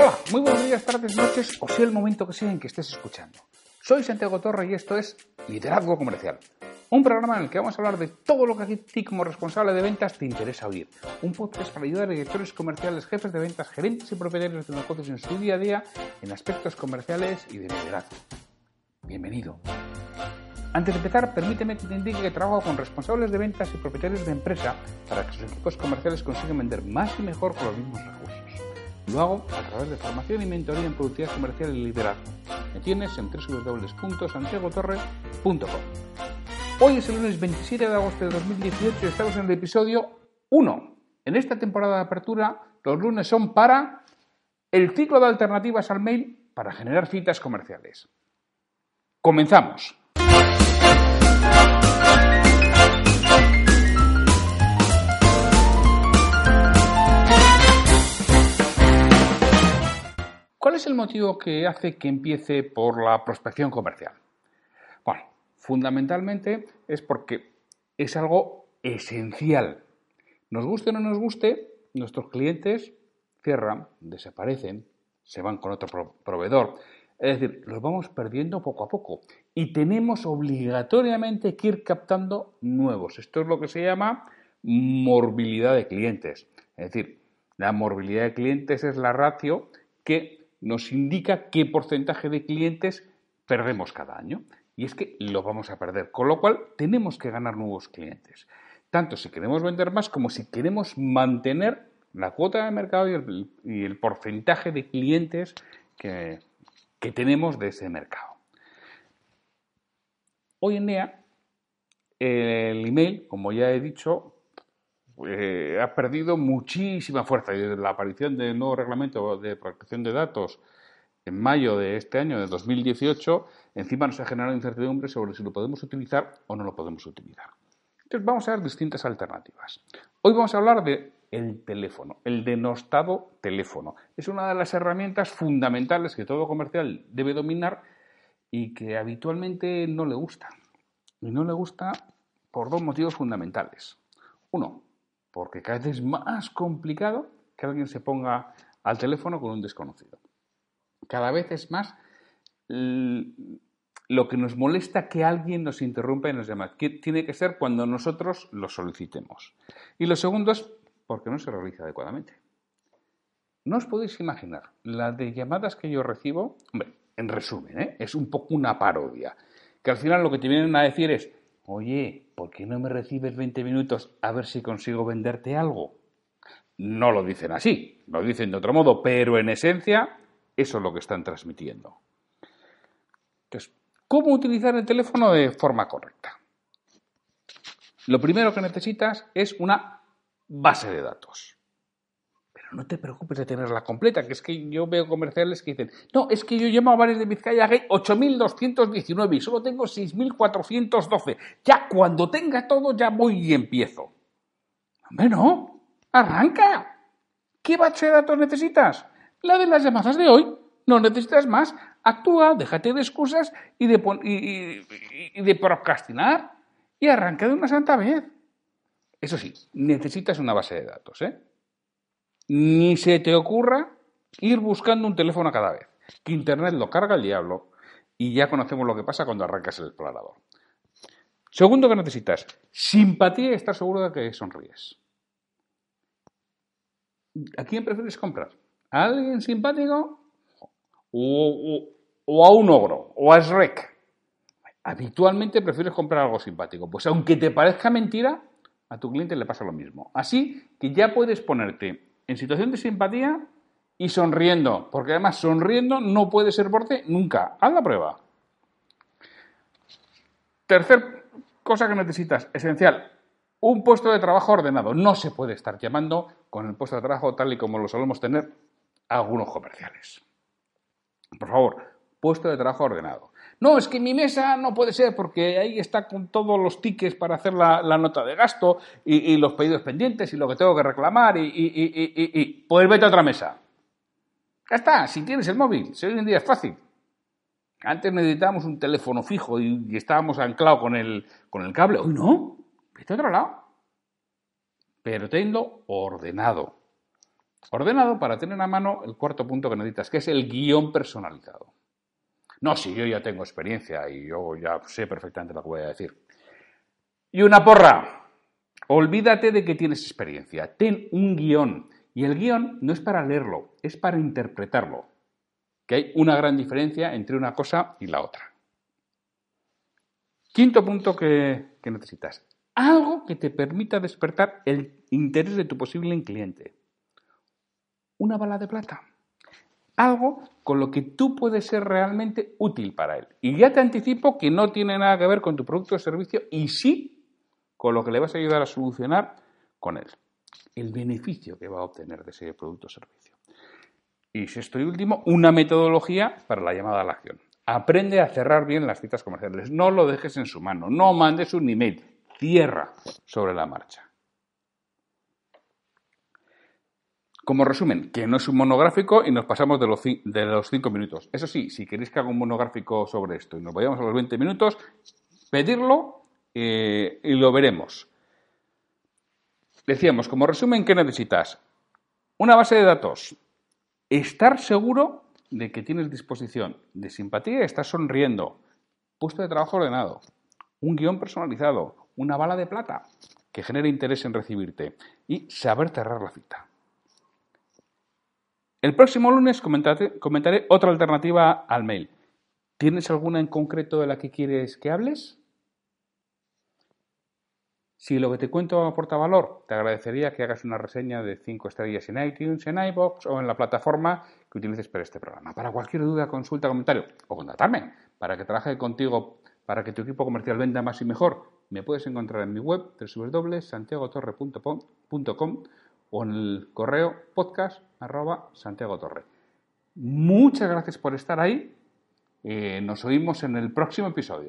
Hola, muy buenos días, tardes, noches o sea el momento que sea en que estés escuchando. Soy Santiago Torre y esto es Liderazgo Comercial, un programa en el que vamos a hablar de todo lo que a ti como responsable de ventas te interesa oír. Un podcast para ayudar a directores comerciales, jefes de ventas, gerentes y propietarios de negocios en su día a día en aspectos comerciales y de liderazgo. Bienvenido. Antes de empezar, permíteme que te indique que trabajo con responsables de ventas y propietarios de empresa para que sus equipos comerciales consigan vender más y mejor con los mismos recursos. Lo hago a través de formación y mentoría en productividad comercial y liderazgo. Me tienes en www.santiagotorre.com. Hoy es el lunes 27 de agosto de 2018 y estamos en el episodio 1. En esta temporada de apertura, los lunes son para el ciclo de alternativas al mail para generar citas comerciales. Comenzamos. ¿Cuál es el motivo que hace que empiece por la prospección comercial? Bueno, fundamentalmente es porque es algo esencial. Nos guste o no nos guste, nuestros clientes cierran, desaparecen, se van con otro proveedor. Es decir, los vamos perdiendo poco a poco y tenemos obligatoriamente que ir captando nuevos. Esto es lo que se llama morbilidad de clientes. Es decir, la morbilidad de clientes es la ratio que nos indica qué porcentaje de clientes perdemos cada año. Y es que lo vamos a perder, con lo cual tenemos que ganar nuevos clientes. Tanto si queremos vender más como si queremos mantener la cuota de mercado y el, porcentaje de clientes que, que tenemos de ese mercado. Hoy en día, el email, como ya he dicho, eh, ha perdido muchísima fuerza. Y desde la aparición del nuevo reglamento de protección de datos en mayo de este año, de 2018, encima nos ha generado incertidumbre sobre si lo podemos utilizar o no lo podemos utilizar. Entonces vamos a ver distintas alternativas. Hoy vamos a hablar de el teléfono, el denostado teléfono. Es una de las herramientas fundamentales que todo comercial debe dominar y que habitualmente no le gusta. Y no le gusta por dos motivos fundamentales. Uno, porque cada vez es más complicado que alguien se ponga al teléfono con un desconocido. Cada vez es más lo que nos molesta que alguien nos interrumpa y nos llame. Que tiene que ser cuando nosotros lo solicitemos. Y lo segundo es porque no se realiza adecuadamente. No os podéis imaginar la de llamadas que yo recibo, hombre, en resumen, ¿eh? es un poco una parodia, que al final lo que te vienen a decir es, oye, ¿por qué no me recibes 20 minutos a ver si consigo venderte algo? No lo dicen así, lo dicen de otro modo, pero en esencia eso es lo que están transmitiendo. Entonces, ¿cómo utilizar el teléfono de forma correcta? Lo primero que necesitas es una base de datos no te preocupes de tenerla completa, que es que yo veo comerciales que dicen, no, es que yo llamo a bares de Vizcaya Gay 8.219 y solo tengo 6.412. Ya cuando tenga todo ya voy y empiezo. Hombre, no, arranca. ¿Qué base de datos necesitas? La de las llamadas de hoy. No necesitas más. Actúa, déjate de excusas y de, y, y de procrastinar y arranca de una santa vez. Eso sí, necesitas una base de datos, ¿eh? Ni se te ocurra ir buscando un teléfono cada vez. Que Internet lo carga el diablo y ya conocemos lo que pasa cuando arrancas el explorador. Segundo que necesitas, simpatía y estar seguro de que sonríes. ¿A quién prefieres comprar? ¿A alguien simpático o, o a un ogro o a Shrek? Habitualmente prefieres comprar algo simpático. Pues aunque te parezca mentira, a tu cliente le pasa lo mismo. Así que ya puedes ponerte en situación de simpatía y sonriendo, porque además sonriendo no puede ser borde nunca. Haz la prueba. Tercer cosa que necesitas, esencial, un puesto de trabajo ordenado. No se puede estar llamando con el puesto de trabajo tal y como lo solemos tener algunos comerciales. Por favor, puesto de trabajo ordenado. No, es que mi mesa no puede ser porque ahí está con todos los tickets para hacer la, nota de gasto y, los pedidos pendientes y lo que tengo que reclamar y, y, y, pues vete a otra mesa. Ya está, si tienes el móvil, si hoy en día es fácil. Antes necesitábamos un teléfono fijo y, estábamos anclados con el, con el cable. Hoy no, vete a otro lado. Pero tenlo ordenado. Ordenado para tener a mano el cuarto punto que necesitas, que es el guion personalizado. No, si yo ya tengo experiencia y yo ya sé perfectamente lo que voy a decir. Y una porra. Olvídate de que tienes experiencia. Ten un guion. Y el guion no es para leerlo, es para interpretarlo que hay una gran diferencia entre una cosa y la otra. Quinto punto que, necesitas. Algo que te permita despertar el interés de tu posible cliente. Una bala de plata. Algo con lo que tú puedes ser realmente útil para él. Y ya te anticipo que no tiene nada que ver con tu producto o servicio y sí con lo que le vas a ayudar a solucionar con él. El beneficio que va a obtener de ese producto o servicio. Y sexto y último, una metodología para la llamada a la acción. Aprende a cerrar bien las citas comerciales. No lo dejes en su mano. No mandes un email. Cierra sobre la marcha. Como resumen, que no es un monográfico y nos pasamos de los, de los cinco minutos. Eso sí, si queréis que haga un monográfico sobre esto y nos vayamos a los 20 minutos, pedirlo eh, y lo veremos. Decíamos, como resumen, ¿qué necesitas? Una base de datos, estar seguro de que tienes disposición de simpatía y estás sonriendo, puesto de trabajo ordenado, un guion personalizado, una bala de plata que genere interés en recibirte y saber cerrar la cita. El próximo lunes comentaré, comentaré otra alternativa al mail. ¿Tienes alguna en concreto de la que quieres que hables? Si lo que te cuento aporta valor, te agradecería que hagas una reseña de 5 estrellas en iTunes, en iBox o en la plataforma que utilices para este programa. Para cualquier duda, consulta, comentario o contratarme para que trabaje contigo para que tu equipo comercial venda más y mejor, me puedes encontrar en mi web www.santiagotorre.com o en el correo podcast Muchas gracias por estar ahí. Eh, nos oímos en el próximo episodio.